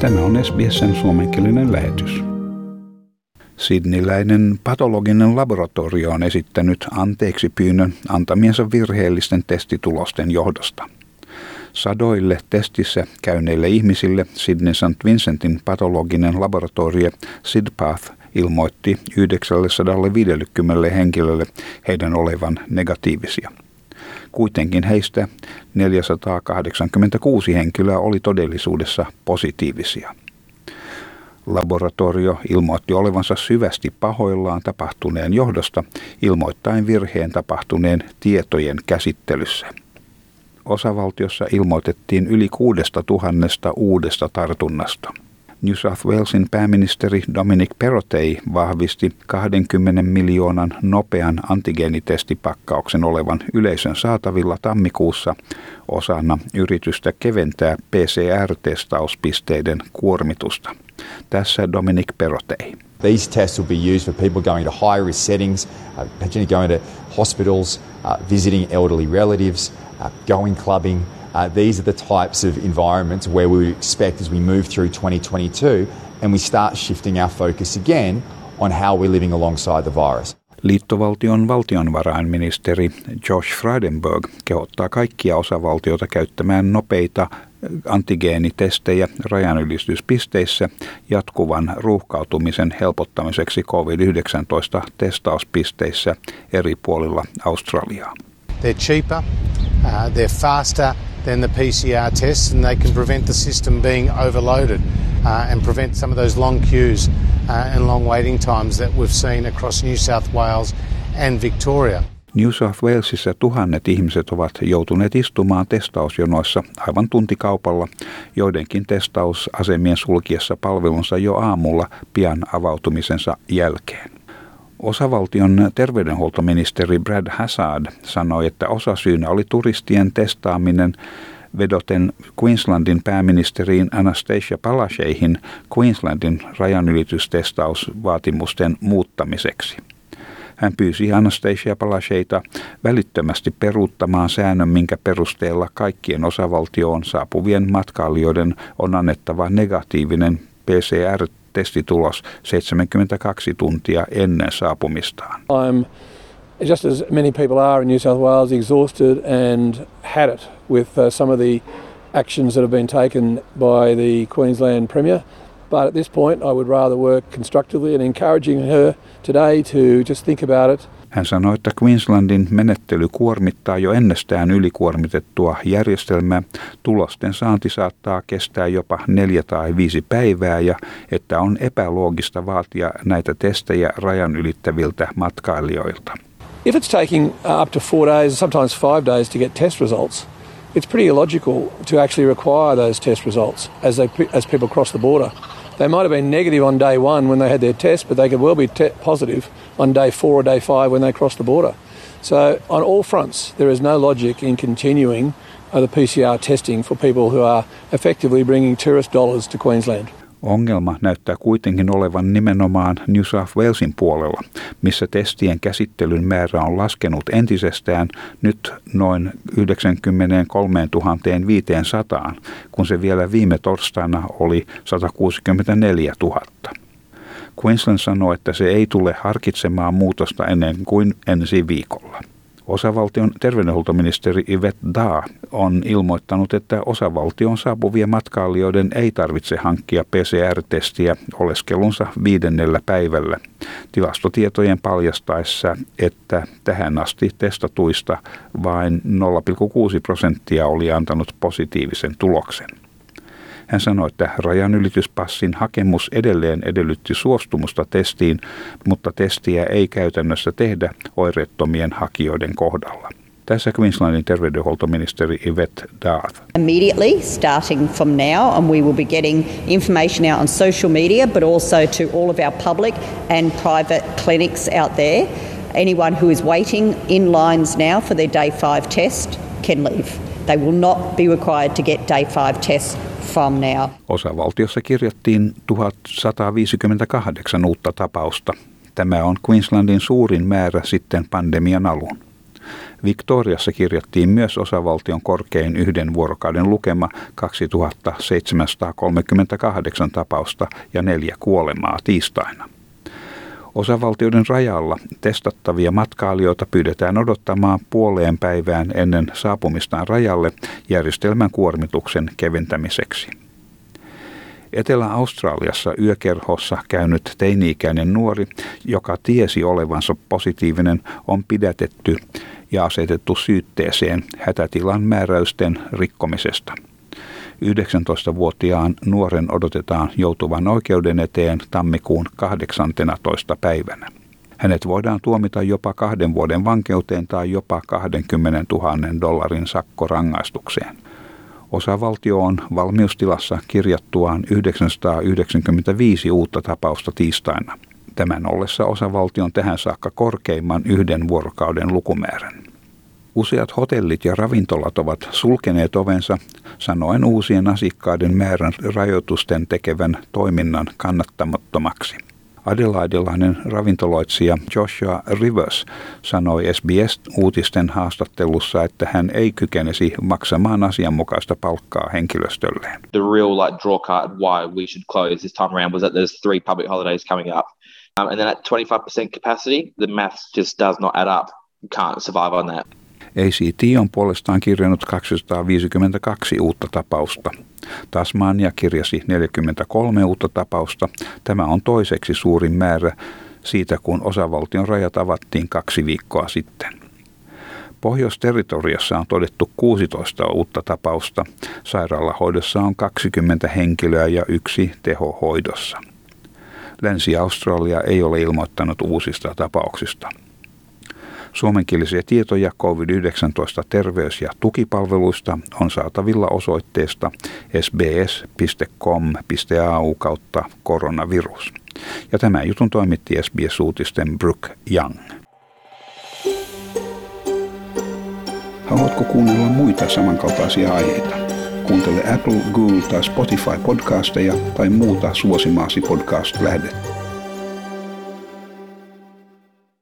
Tämä on SBSn suomenkielinen lähetys. Sidniläinen patologinen laboratorio on esittänyt anteeksi pyynnön antamiensa virheellisten testitulosten johdosta. Sadoille testissä käyneille ihmisille Sydney St. Vincentin patologinen laboratorio SIDPATH ilmoitti 950 henkilölle heidän olevan negatiivisia. Kuitenkin heistä 486 henkilöä oli todellisuudessa positiivisia. Laboratorio ilmoitti olevansa syvästi pahoillaan tapahtuneen johdosta, ilmoittain virheen tapahtuneen tietojen käsittelyssä. Osavaltiossa ilmoitettiin yli kuudesta tuhannesta uudesta tartunnasta. New South Walesin pääministeri Dominic Perrottet vahvisti 20 miljoonan nopean antigeenitestipakkauksen olevan yleisön saatavilla tammikuussa osana yritystä keventää PCR-testauspisteiden kuormitusta. Tässä Dominic Perrottet. These tests will be used for people going to high risk settings, uh, potentially going to hospitals, uh, visiting elderly relatives, uh, going clubbing, Uh, these are the types of environments where we expect as we move through 2022 and we start shifting our focus again on how we're living alongside the virus. Liittovaltion valtionvarainministeri Josh Frydenberg kehottaa kaikkia osavaltioita käyttämään nopeita antigeenitestejä rajanylityspisteissä jatkuvan ruuhkautumisen helpottamiseksi COVID-19 testauspisteissä eri puolilla Australiaa. They're cheaper, uh, they're faster, than the PCR tests, and they can prevent the system being overloaded uh, and prevent some of those long queues uh, and long waiting times that we've seen across New South Wales and Victoria. New South Walesissa tuhannet ihmiset ovat joutuneet istumaan testausjonoissa aivan tuntikaupalla, joidenkin testausasemien sulkiessa palvelunsa jo aamulla pian avautumisensa jälkeen. Osavaltion terveydenhuoltoministeri Brad Hazard sanoi, että osasyynä oli turistien testaaminen vedoten Queenslandin pääministeriin Anastasia Palaszczeihin Queenslandin rajanylitystestausvaatimusten muuttamiseksi. Hän pyysi Anastasia Palaszczejta välittömästi peruuttamaan säännön, minkä perusteella kaikkien osavaltioon saapuvien matkailijoiden on annettava negatiivinen PCR testitulos 72 tuntia ennen saapumistaan. I'm just as many people are in New South Wales exhausted and had it with uh, some of the actions that have been taken by the Queensland Premier. But at this point, I would rather work constructively and encouraging her today to just think about it hän sanoi, että Queenslandin menettely kuormittaa jo ennestään ylikuormitettua järjestelmää. Tulosten saanti saattaa kestää jopa neljä tai viisi päivää ja että on epäloogista vaatia näitä testejä rajan ylittäviltä matkailijoilta. If it's taking uh, up to four days, sometimes five days to get test results, it's pretty illogical to actually require those test results as, they, as people cross the border. They might have been negative on day one when they had their test, but they could well be te- positive on day four or day five when they cross the border. So, on all fronts, there is no logic in continuing the PCR testing for people who are effectively bringing tourist dollars to Queensland. Ongelma näyttää kuitenkin olevan nimenomaan New South Walesin puolella, missä testien käsittelyn määrä on laskenut entisestään nyt noin 93 500, kun se vielä viime torstaina oli 164 000. Queensland sanoi, että se ei tule harkitsemaan muutosta ennen kuin ensi viikolla. Osavaltion terveydenhuoltoministeri Yvette Da on ilmoittanut, että osavaltion saapuvien matkailijoiden ei tarvitse hankkia PCR-testiä oleskelunsa viidennellä päivällä. Tilastotietojen paljastaessa, että tähän asti testatuista vain 0,6 prosenttia oli antanut positiivisen tuloksen. Hän sanoi, että rajanylityspassin hakemus edelleen edellytti suostumusta testiin, mutta testiä ei käytännössä tehdä oireettomien hakijoiden kohdalla. Tässä Queenslandin terveydenhuoltoministeri Yvette Darth. Immediately, starting from now, and we will be getting information out on social media, but also to all of our public and private clinics out there. Anyone who is waiting in lines now for their day five test can leave. They will not be required to get day five tests now. Osavaltiossa kirjattiin 1158 uutta tapausta. Tämä on Queenslandin suurin määrä sitten pandemian alun. Victoriassa kirjattiin myös osavaltion korkein yhden vuorokauden lukema 2738 tapausta ja neljä kuolemaa tiistaina. Osavaltioiden rajalla testattavia matkailijoita pyydetään odottamaan puoleen päivään ennen saapumistaan rajalle järjestelmän kuormituksen keventämiseksi. Etelä-Australiassa yökerhossa käynyt teini-ikäinen nuori, joka tiesi olevansa positiivinen, on pidätetty ja asetettu syytteeseen hätätilan määräysten rikkomisesta. 19-vuotiaan nuoren odotetaan joutuvan oikeuden eteen tammikuun 18. päivänä. Hänet voidaan tuomita jopa kahden vuoden vankeuteen tai jopa 20 000 dollarin sakkorangaistukseen. Osavaltio on valmiustilassa kirjattuaan 995 uutta tapausta tiistaina. Tämän ollessa osavaltion tähän saakka korkeimman yhden vuorokauden lukumäärän. Useat hotellit ja ravintolat ovat sulkeneet ovensa, sanoen uusien asiakkaiden määrän rajoitusten tekevän toiminnan kannattamattomaksi. Adelaidelainen ravintoloitsija Joshua Rivers sanoi SBS-uutisten haastattelussa, että hän ei kykenisi maksamaan asianmukaista palkkaa henkilöstölleen. The real like draw card why we should close this time around was that there's three public holidays coming up. Um, and then at 25% capacity, the maths just does not add up. You can't survive on that. ACT on puolestaan kirjannut 252 uutta tapausta. Tasmania kirjasi 43 uutta tapausta. Tämä on toiseksi suurin määrä siitä, kun osavaltion rajat avattiin kaksi viikkoa sitten. Pohjois-territoriassa on todettu 16 uutta tapausta. Sairaalahoidossa on 20 henkilöä ja yksi tehohoidossa. Länsi-Australia ei ole ilmoittanut uusista tapauksista. Suomenkielisiä tietoja COVID-19 terveys- ja tukipalveluista on saatavilla osoitteesta sbs.com.au kautta koronavirus. Ja tämän jutun toimitti SBS-uutisten Brooke Young. Haluatko kuunnella muita samankaltaisia aiheita? Kuuntele Apple, Google tai Spotify podcasteja tai muuta suosimaasi podcast-lähdettä.